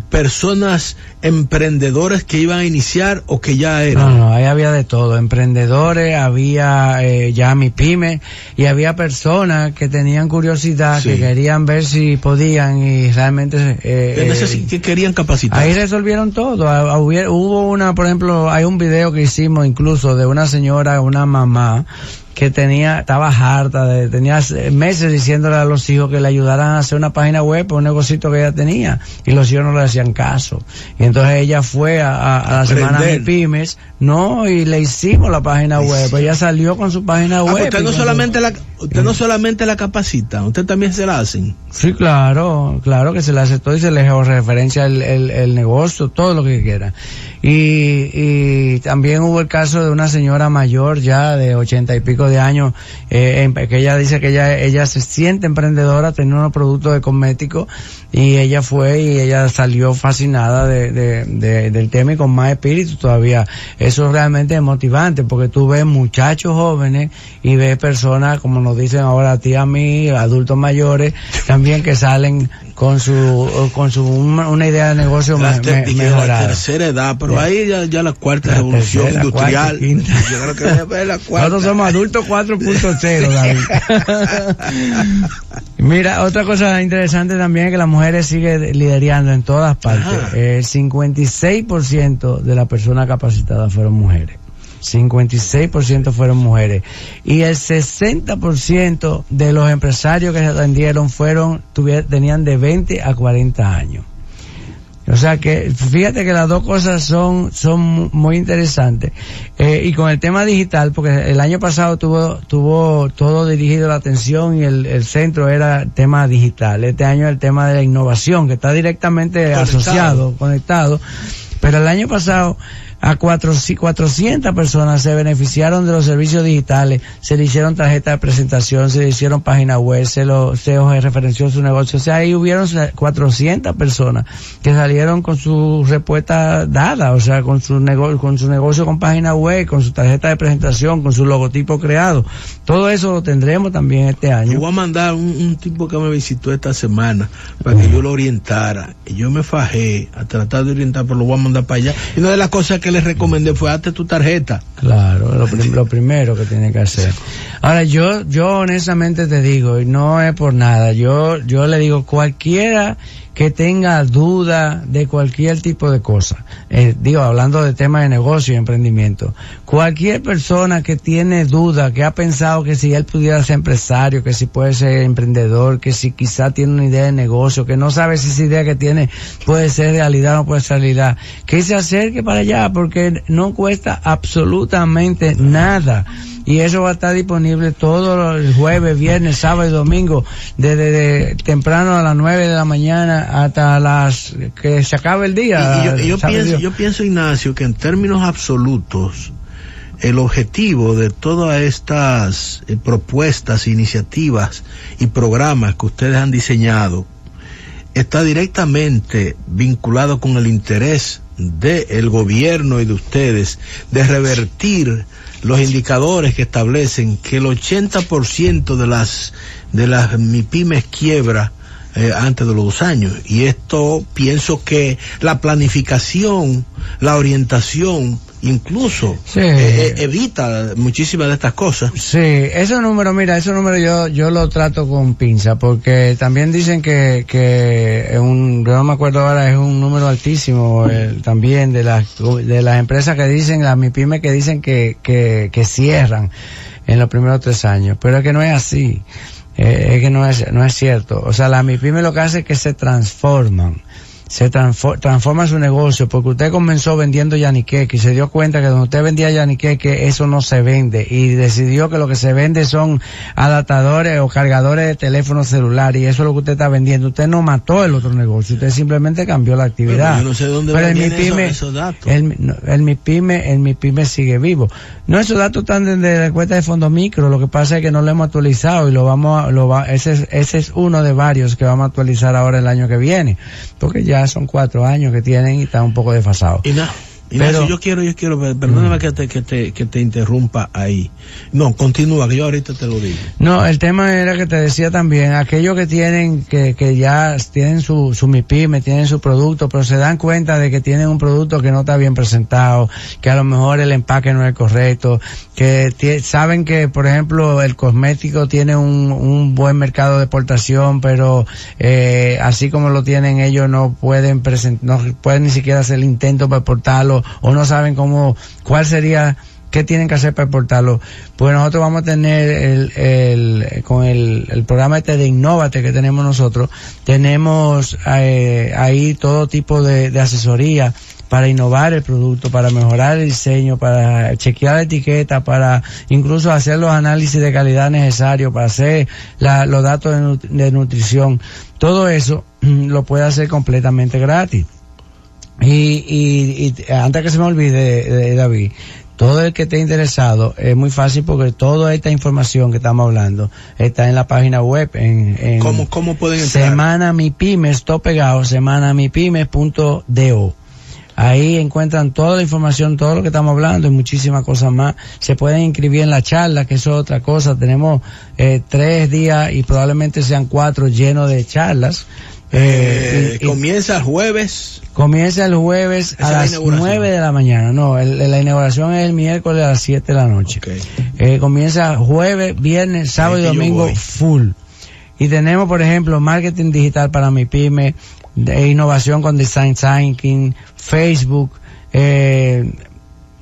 B: personas emprendedores que iban a iniciar o que ya
C: No,
B: eran.
C: no, ahí había de todo, emprendedores, había eh, ya mi pyme y había personas que tenían curiosidad,
B: Sí.
C: que querían ver si podían y realmente... eh,
B: que,
C: eh,
B: querían capacitar.
C: Ahí resolvieron todo. Ah, ah, Hubo una, por ejemplo, hay un video que hicimos incluso de una señora, una mamá, que tenía, estaba harta, de, tenía meses diciéndole a los hijos que le ayudaran a hacer una página web por un negocito que ella tenía y los hijos no le hacían caso. Y entonces ella fue a, a- a la semana de pymes, no, y le hicimos la página web, pues ella salió con su página
B: Ah,
C: web.
B: usted
C: y
B: no
C: con
B: solamente la, usted no solamente la capacita, usted también se la hacen.
C: Sí, claro, claro que se le aceptó y se le referencia el, el, negocio, todo lo que quiera. Y, y también hubo el caso de una señora mayor ya de ochenta y pico de años, eh, que ella dice que ella, ella se siente emprendedora, tenía unos productos de cosméticos y ella fue y ella salió fascinada de, de, de- del tema y con más espíritu todavía. Eso realmente es motivante porque tú ves muchachos jóvenes y ves personas, como nos dicen ahora a ti, a mí, adultos mayores, también que salen con su, con su, una, idea de negocio
B: La,
C: me-
B: ter-
C: me-
B: dije, la
C: mejorada.
B: tercera edad, pero ahí ya, ya la cuarta
C: La
B: revolución
C: tercera,
B: industrial.
C: cuarta.
B: Yo creo que la cuarta.
C: Nosotros somos adultos 4.0, David. Mira, otra cosa interesante también es que las mujeres siguen liderando en todas partes.
B: Ajá.
C: El 56% de las personas capacitadas fueron mujeres. 56% fueron mujeres. Y el 60% de los empresarios que se atendieron fueron, tenían de 20 a 40 años. O sea que fíjate que las dos cosas son son mu- muy interesantes. Eh, y con el tema digital porque el año pasado tuvo tuvo todo dirigido la atención y el, el centro era el tema digital. Este año el tema de la innovación que está directamente
B: Conectado.
C: asociado conectado. Pero el año pasado a cuatro, 400 personas se beneficiaron de los servicios digitales, se le hicieron tarjetas de presentación, se le hicieron página web, se lo, se referenció su negocio. O sea, ahí hubieron 400 personas que salieron con su respuesta dada, o sea, con su negocio, con su negocio con página web, con su tarjeta de presentación, con su logotipo creado. Todo eso lo tendremos también este
B: Yo
C: año.
B: voy a mandar un, un tipo que me visitó esta semana para que yo lo orientara. Y yo me fajé a tratar de orientar, pero lo voy a mandar para allá. Y una de las cosas que le recomendé fue hazte tu tarjeta.
C: Claro, lo primero que tiene que hacer. Ahora yo, yo honestamente te digo, y no es por nada, yo, yo le digo cualquiera que tenga duda de cualquier tipo de cosa, eh, digo, hablando de temas de negocio y emprendimiento, cualquier persona que tiene duda, que ha pensado que si él pudiera ser empresario, que si puede ser emprendedor, que si quizá tiene una idea de negocio, que no sabe si esa idea que tiene puede ser realidad o no puede ser realidad, que se acerque para allá porque no cuesta absolutamente nada. Y eso va a estar disponible todos los jueves, viernes, sábado y domingo, desde de temprano a las 9 de la mañana hasta las que se acabe el día.
B: y yo, y yo
C: sabe
B: pienso,
C: Dios.
B: yo pienso, Ignacio, que en términos absolutos, el objetivo de todas estas eh, propuestas, iniciativas y programas que ustedes han diseñado está directamente vinculado con el interés del gobierno y de ustedes de revertir los indicadores que establecen que el 80% de las de las MIPIMES quiebra eh, antes de los dos años. Y esto pienso que la planificación, la orientación incluso eh, evita muchísimas de estas cosas.
C: Sí, esos números, mira, esos números yo, yo lo trato con pinza, porque también dicen que, que un, yo no me acuerdo ahora, es un número altísimo también de las, de las empresas que dicen, las MIPIME que dicen que, que, que cierran en los primeros tres años, pero es que no es así. Eh, es que no es, no es cierto. O sea, las MIPIME lo que hace es que se transforman se transforma su negocio porque usted comenzó vendiendo yaniqueque y se dio cuenta que donde usted vendía yaniqueque eso no se vende y decidió que lo que se vende son adaptadores o cargadores de teléfono celular y eso es lo que usted está vendiendo. Usted no mató el otro negocio, usted simplemente cambió la actividad.
B: Pero yo no sé dónde
C: Pero el MIPYME, esos. El, el, MIPYME, el MIPYME sigue vivo. No, esos datos están desde la cuenta de fondo micro, lo que pasa es que no lo hemos actualizado y lo vamos a, lo va, ese es, ese es uno de varios que vamos a actualizar ahora el año que viene, porque ya son cuatro años que tienen y están un poco desfasados.
B: Pero, yo quiero, yo quiero, perdóname mm. que, te, que, te, que te interrumpa ahí. No, continúa, que yo ahorita te lo digo.
C: No, el tema era que te decía también, aquellos que tienen, que, que ya tienen su, su MIPYME, tienen su producto, pero se dan cuenta de que tienen un producto que no está bien presentado, que a lo mejor el empaque no es correcto, que saben que, por ejemplo, el cosmético tiene un, un buen mercado de exportación, pero eh, así como lo tienen ellos no pueden present no pueden ni siquiera hacer el intento para exportarlo o no saben cómo, cuál sería, qué tienen que hacer para exportarlo. Pues nosotros vamos a tener el, el con el, el programa este de Innovate que tenemos nosotros, tenemos eh, ahí todo tipo de, asesoría para innovar el producto, para mejorar el diseño, para chequear la etiqueta, para incluso hacer los análisis de calidad necesarios, para hacer la, los datos de, de, nutrición. Todo eso lo puede hacer completamente gratis. Y, y, antes que se me olvide, de David, todo el que esté interesado es muy fácil porque toda esta información que estamos hablando está en la página web. En, en
B: ¿Cómo, ¿Cómo pueden entrar?
C: Semana Mi Pymes, todo pegado, semanamipymes.do. Ahí encuentran toda la información, todo lo que estamos hablando y muchísimas cosas más. Se pueden inscribir en la charla, que eso es otra cosa. Tenemos eh, tres días y probablemente sean cuatro llenos de charlas
B: eh, comienza el jueves.
C: Comienza el jueves a las 9 de la mañana. No, la inauguración es el miércoles a las 7 de la noche. Eh, comienza jueves, viernes, sábado y domingo full. Y tenemos, por ejemplo, marketing digital para mi pyme, de innovación con design thinking, Facebook, eh,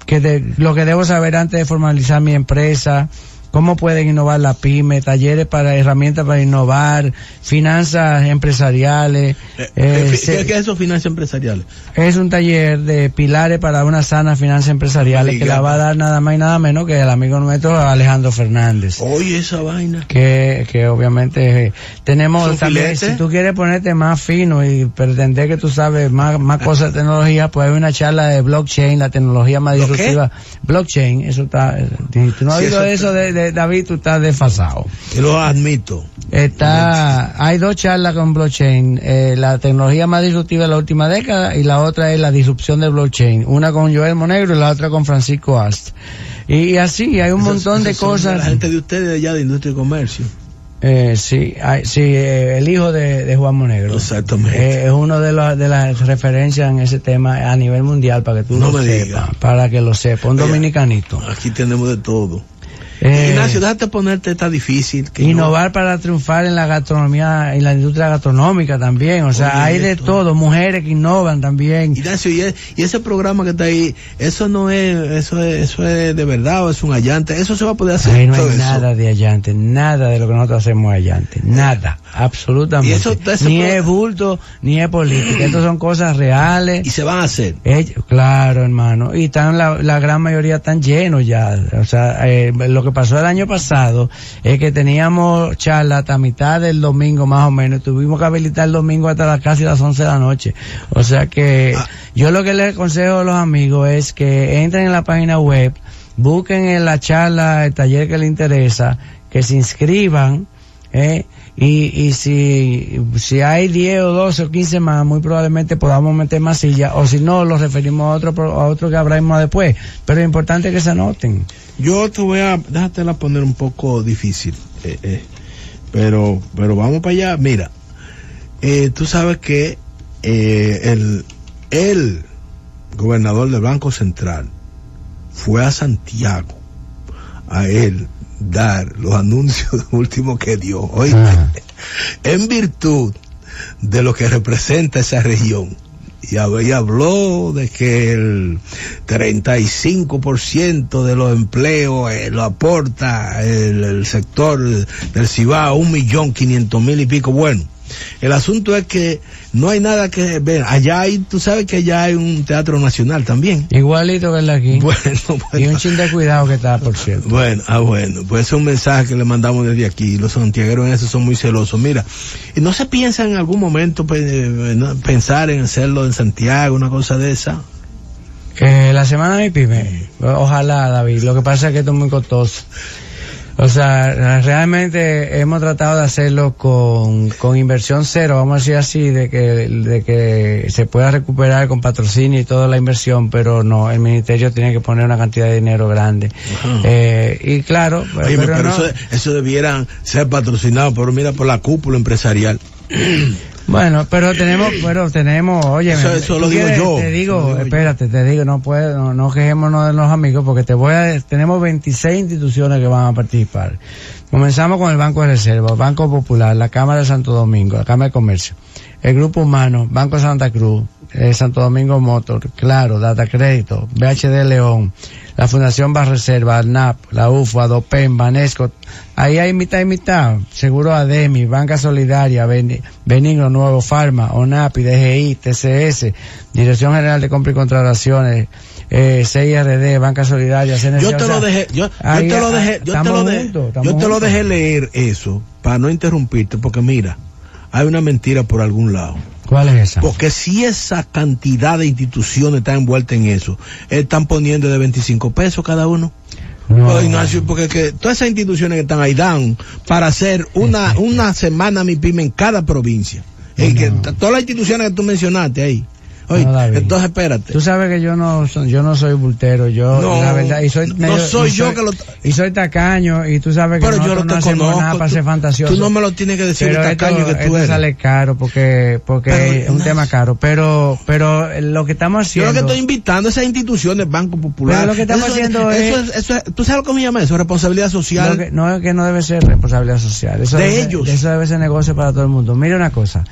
C: que lo que debo saber antes de formalizar mi empresa, cómo pueden innovar la pyme, talleres para herramientas para innovar, finanzas empresariales.
B: Eh, eh, ¿Qué, es eso, finanzas empresariales?
C: Es un taller de pilares para una sana finanza empresariales que la va a dar nada más y nada menos que el amigo nuestro Alejandro Fernández.
B: Oye, esa vaina.
C: Que, que obviamente eh, tenemos también, si tú quieres ponerte más fino y pretender que tú sabes más, más cosas de tecnología, pues hay una charla de blockchain, la tecnología más disruptiva. Blockchain, eso está, tú no has oído eso de David, tú estás desfasado.
B: lo admito.
C: Está, hay dos charlas con blockchain, eh, la tecnología más disruptiva de la última década y la otra es la disrupción de blockchain, una con Joel Monegro y la otra con Francisco Ast. Y, así, hay un montón de cosas.
B: la gente de ustedes allá de Industria y Comercio.
C: Eh, sí, sí eh, el hijo de, Juan Monegro.
B: Exactamente.
C: Eh, es uno de, los, de las referencias en ese tema a nivel mundial, para que tú lo sepas. Para que lo sepas, un dominicanito.
B: Aquí tenemos de todo. Eh, Ignacio, déjate ponerte, está difícil.
C: innovar para triunfar en la gastronomía, en la industria gastronómica también. O sea, hay de todo, mujeres que innovan también.
B: Ignacio, y, ese programa que está ahí, eso no es, eso es, eso es de verdad o es un allante, eso se va a poder hacer.
C: Ahí no hay nada de allante, nada de lo que nosotros hacemos allante, nada, absolutamente. ni es bulto, ni es política, estas son cosas reales.
B: Y se van a hacer.
C: claro, hermano, y están la, la gran mayoría están llenos ya, o sea, eh, lo que pasó el año pasado es que teníamos charla hasta mitad del domingo más o menos, tuvimos que habilitar el domingo hasta las casi las 11 de la noche. O sea que ah. yo lo que les aconsejo a los amigos es que entren en la página web, busquen en la charla, el taller que les interesa, que se inscriban, ¿eh? Y, y si, si hay 10 o 12 o 15 más, muy probablemente podamos meter más sillas, o si no, los referimos a otro, a otro que hablaremos después. Pero es importante que se anoten.
B: Yo te voy a, déjatela poner un poco difícil, eh, eh, pero, pero vamos para allá. Mira, eh, tú sabes que el, el gobernador del Banco Central, fue a Santiago a él dar los anuncios últimos que dio. Oye, en virtud de lo que representa esa región. Y habló de que el 35% de los empleos eh, lo aporta el, el sector del Cibao, un millón quinientos mil y pico. Bueno, el asunto es que no hay nada que ver. Allá hay, tú sabes que allá hay un teatro nacional también.
C: Igualito que el de aquí. Bueno, Y un chin de cuidado que está, por cierto.
B: Bueno, ah, bueno. Pues es un mensaje que le mandamos desde aquí. Los santiagueros en eso son muy celosos. Mira, ¿no se piensa en algún momento eh, pensar en hacerlo en Santiago, una cosa de esa?
C: Eh, la semana de mi pyme. Ojalá, David. Lo que pasa es que esto es muy costoso. O sea, realmente hemos tratado de hacerlo con, con inversión cero, vamos a decir así, de que, de que se pueda recuperar con patrocinio y toda la inversión, pero no, el ministerio tiene que poner una cantidad de dinero grande. Eh, y claro,
B: pero, eso, eso debiera ser patrocinado, pero mira, por la cúpula empresarial.
C: Bueno, pero tenemos, pero tenemos, oye, eso, lo digo yo. Te digo, espérate, te digo, no puede, no, no quejémonos de los amigos porque te voy a, tenemos 26 instituciones que van a participar. Comenzamos con el Banco de Reserva, Banco Popular, la Cámara de Santo Domingo, la Cámara de Comercio, el Grupo Humano, Banco Santa Cruz, eh, Santo Domingo Motor, Claro, Data Crédito, BHD León, la Fundación Reserva, NAP, la UFA, DOPEN, Banesco, ahí hay mitad y mitad, Seguro ADEMI, Banca Solidaria, Benigno Nuevo Farma, ONAPI, DGI, TCS, Dirección General de Compra y Contrataciones, eh, CIRD, Banca Solidaria,
B: CNC, Yo te lo dejé, yo, te lo dejé, yo te lo dejé, yo te lo dejé leer eso, para no interrumpirte, porque mira, hay una mentira por algún lado.
C: ¿Cuál es esa?
B: Porque si esa cantidad de instituciones están envueltas en eso, están poniendo de 25 pesos cada uno. No, Ignacio, porque que todas esas instituciones que están ahí dan para hacer una, una semana mi pyme en cada provincia. que, todas las instituciones que tú mencionaste ahí. Oye, entonces espérate.
C: Tú sabes que yo no, yo no soy bultero, yo, la verdad, y soy
B: no soy yo que lo...
C: Y soy tacaño, y tú sabes que
B: pero yo no, te hacemos nada para ser fantasioso. Tú no me lo tienes que decir
C: pero
B: tacaño que tú
C: esto sale caro, porque, porque es un tema caro, pero, pero lo que estamos haciendo...
B: Yo lo que estoy invitando a esas instituciones, Banco Popular...
C: Pero lo que estamos haciendo
B: es... Eso es, ¿Tú sabes cómo se llama eso? Responsabilidad social.
C: no, es que no debe ser responsabilidad social. Eso
B: de ellos.
C: eso debe ser negocio para todo el mundo. Mire una cosa.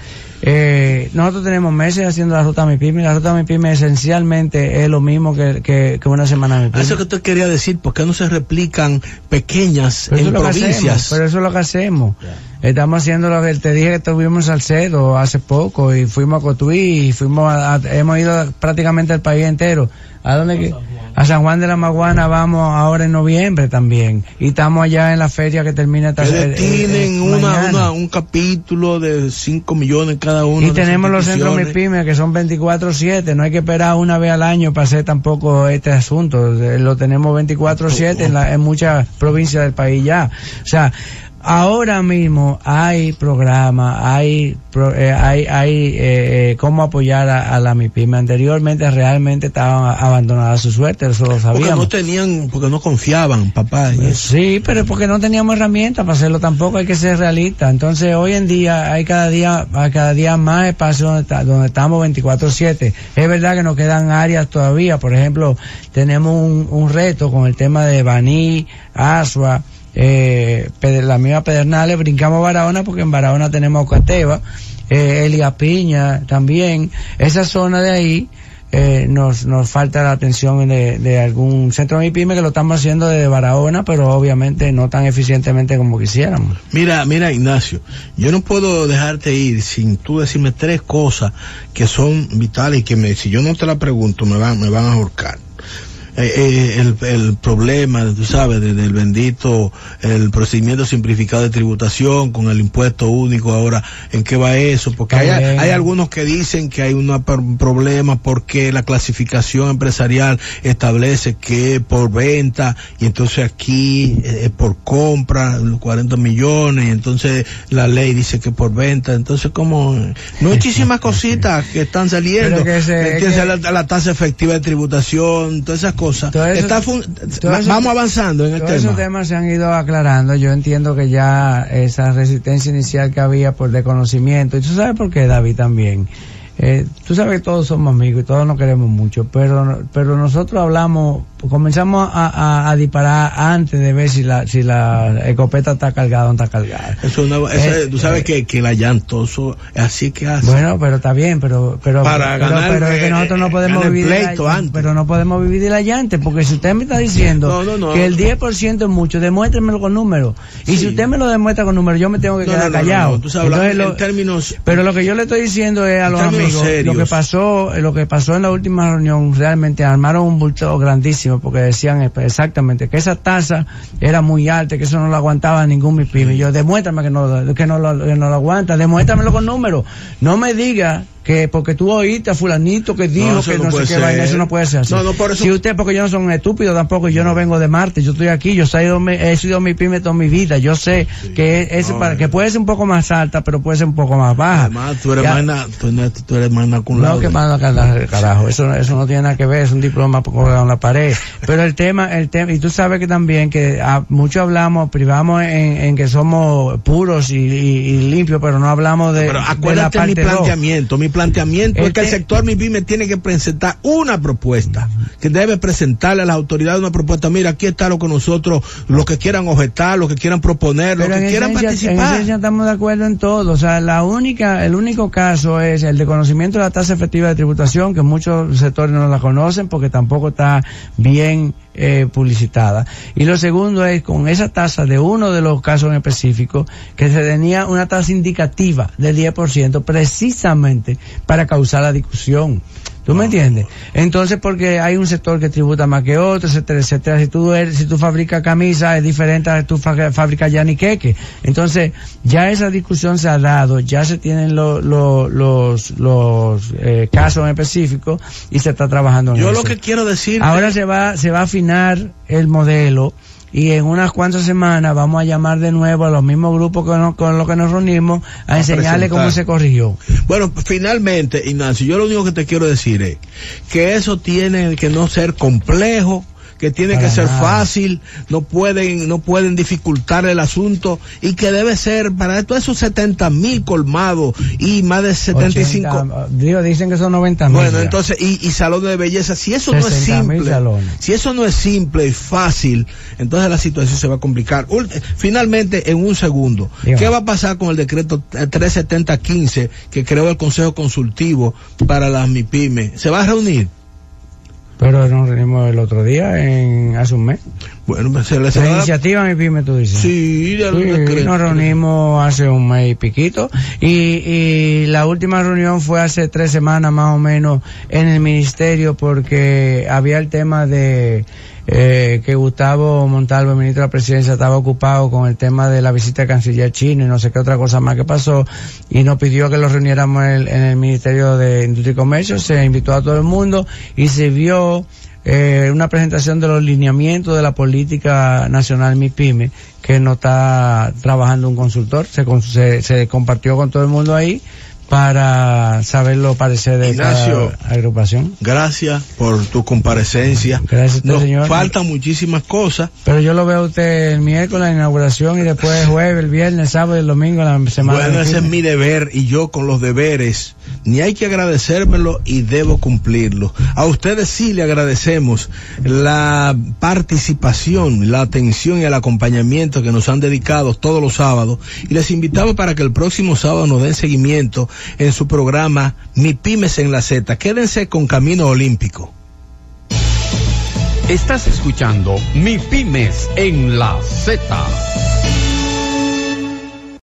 C: Eh, nosotros tenemos meses haciendo la ruta Mi Pyme. La ruta Mi Pyme esencialmente es lo mismo que, que, una semana Mi Pyme.
B: Eso que usted quería decir, ¿por qué no se replican pequeñas en provincias?
C: pero eso es lo que hacemos. Estamos haciendo lo que te dije que estuvimos en Salcedo hace poco y fuimos a Cotuí y fuimos hemos ido prácticamente al país entero. ¿A dónde? A San Juan de la Maguana vamos ahora en noviembre también. Y estamos allá en la feria que termina
B: esta tienen una, un capítulo de 5 millones cada uno.
C: Y tenemos los centros MIPYME que son 24-7. No hay que esperar una vez al año para hacer tampoco este asunto. Lo tenemos 24-7 en, en muchas provincias del país ya. O sea, ahora mismo hay programas, hay, eh, hay, hay eh, eh, cómo apoyar a, la MIPYME. Anteriormente realmente estaban abandonadas a su suerte, eso lo sabíamos.
B: Porque no tenían, porque no confiaban, papá.
C: sí, pero porque no teníamos herramientas para hacerlo tampoco, hay que ser realista. Entonces hoy en día hay cada día, hay cada día más espacios donde, donde estamos 24-7. Es verdad que nos quedan áreas todavía, por ejemplo, tenemos un, un reto con el tema de Baní, Asua, eh, la misma Pedernales, brincamos Barahona porque en Barahona tenemos Cateva, eh, Elia Piña también, esa zona de ahí, eh, nos, nos falta la atención de, algún centro de MIPYME que lo estamos haciendo desde Barahona, pero obviamente no tan eficientemente como quisiéramos.
B: Mira, mira Ignacio, yo no puedo dejarte ir sin tú decirme tres cosas que son vitales y que me, si yo no te la pregunto me van, me van a ahorcar. Eh, el, el, problema, tú sabes, del bendito, el procedimiento simplificado de tributación con el impuesto único ahora, ¿en qué va eso? Porque hay, hay, algunos que dicen que hay un problema porque la clasificación empresarial establece que por venta y entonces aquí eh, por compra, 40 millones, y entonces la ley dice que por venta, entonces como muchísimas cositas que están saliendo, que la, la, tasa efectiva de tributación, todas esas cosas vamos avanzando en el
C: todos esos temas se han ido aclarando. Yo entiendo que ya esa resistencia inicial que había por desconocimiento, y tú sabes por qué, David, también. Eh, tú sabes que todos somos amigos y todos nos queremos mucho, pero, pero nosotros hablamos comenzamos a, a, disparar antes de ver si la si la escopeta está cargada o no está cargada.
B: Eso, eh, tú sabes que, que la llantoso es así que hace.
C: Bueno, pero está bien, pero pero
B: Para
C: pero,
B: ganar,
C: pero es que
B: eh,
C: nosotros no podemos vivir de
B: pleito
C: la,
B: antes.
C: pero no podemos vivir de la llante, porque si usted me está diciendo
B: No, no, no.
C: que el 10% es mucho, demuéstremelo con números. Y
B: Sí.
C: si usted me lo demuestra con números, yo me tengo que
B: No,
C: quedar
B: no, no,
C: callado.
B: no, no. Tú sabes, hablando
C: Entonces,
B: en términos
C: pero lo que yo le estoy diciendo es a los amigos,
B: serios.
C: lo que pasó, lo que pasó en la última reunión, realmente armaron un bulto grandísimo porque decían exactamente que esa tasa era muy alta, que eso no lo aguantaba ningún MIPYME. Yo, demuéstrame que no, que no, lo, que no lo aguanta, demuéstramelo con números. No me diga que porque tú oíste a fulanito que dijo que
B: no
C: sé qué
B: ser.
C: vaina, eso no puede ser así.
B: No, no, por eso-
C: Si usted, porque yo no soy un estúpido tampoco, yo no vengo de Marte, yo estoy aquí, yo he sido, mi- he sido mi pyme toda mi vida, yo sé que es para,
B: eh.
C: que puede ser un poco más alta, pero puede ser un poco más baja.
B: Además, tú eres
C: Ya-
B: más na- tú, eres- tú eres más naculado.
C: no, que manda carajo, carajo, eso, eso no tiene nada que ver, es un diploma colgado en la pared. Pero el tema, el tema, y tú sabes que también que ah, mucho hablamos, privamos en, en que somos puros y, y- y limpios, pero no hablamos de,
B: Pero
C: de la
B: acuérdate mi
C: parte dos.
B: planteamiento. Mi planteamiento es que el
C: Este-
B: sector MIPYME tiene que presentar una propuesta. Que debe presentarle a las autoridades una propuesta. Mira, aquí está lo que nosotros, los que quieran objetar, los que quieran proponer, los que
C: en
B: quieran
C: esencia, en
B: participar.
C: esencia estamos de acuerdo en todo. O sea, la única, el único caso es el de conocimiento de la tasa efectiva de tributación, que muchos sectores no la conocen porque tampoco está bien eh, publicitada. Y lo segundo es con esa tasa de uno de los casos en específico, que se tenía una tasa indicativa del 10% precisamente para causar la discusión. ¿Tú me entiendes? Entonces, porque hay un sector que tributa más que otro, etcétera, etcétera. Si tú eres, si tú fabricas camisas, es diferente a tú fa- fabricas yaniqueque. Entonces, ya esa discusión se ha dado, ya se tienen lo- lo- los, los eh, casos en específico y se está trabajando en
B: Yo
C: eso.
B: lo que quiero decir.
C: Ahora se va, se va a afinar el modelo y en unas cuantas semanas vamos a llamar de nuevo a los mismos grupos con, lo- con los que nos reunimos a,
B: A
C: enseñarles cómo se corrigió.
B: Bueno, finalmente, Ignacio, yo lo único que te quiero decir es que eso tiene que no ser complejo, que tiene
C: Para
B: que ser
C: nada.
B: fácil, no pueden, no pueden dificultar el asunto y que debe ser para esto esos 70 mil colmados y más de 75.
C: 80, digo, dicen que son 90 mil.
B: Bueno,
C: ya.
B: entonces, y, y salones de belleza, si eso no es
C: 60.000
B: simple, si eso no es simple y fácil, entonces la situación se va a complicar. Finalmente, en un segundo,
C: Dígame.
B: ¿qué va a pasar con el decreto eh, 37015 que creó el Consejo Consultivo para las MIPYME? ¿Se va a reunir?
C: Pero nos reunimos el otro día, en hace un mes.
B: Bueno, pues se le se
C: La iniciativa, mi pyme, tú dices.
B: Sí, ya lo
C: Sí, nos reunimos hace un mes y piquito y, y la última reunión fue hace tres semanas más o menos en el ministerio porque había el tema de eh, que Gustavo Montalvo, ministro de la presidencia, estaba ocupado con el tema de la visita del canciller chino y no sé qué otra cosa más que pasó y nos pidió que lo reuniéramos en el, ministerio de Industria y Comercio, se invitó a todo el mundo y se vio eh, una presentación de los lineamientos de la política nacional MIPYME que no está trabajando un consultor, se, se, se compartió con todo el mundo ahí para saber los pareceres de
B: Ignacio.
C: cada agrupación.
B: Gracias por tu comparecencia.
C: Gracias a usted,
B: Nos
C: señor.
B: faltan muchísimas cosas.
C: Pero yo lo veo a usted el miércoles, la inauguración, y después el jueves, el viernes, el sábado y el domingo, la semana.
B: Bueno, ese es mi deber y yo con los deberes ni hay que agradecérmelo y debo cumplirlo. A ustedes sí le agradecemos la participación, la atención y el acompañamiento que nos han dedicado todos los sábados y les invitamos para que el próximo sábado nos den seguimiento en su programa Mi Pymes en la Z. Quédense con Camino Olímpico.
A: Estás escuchando Mi Pymes en la Z.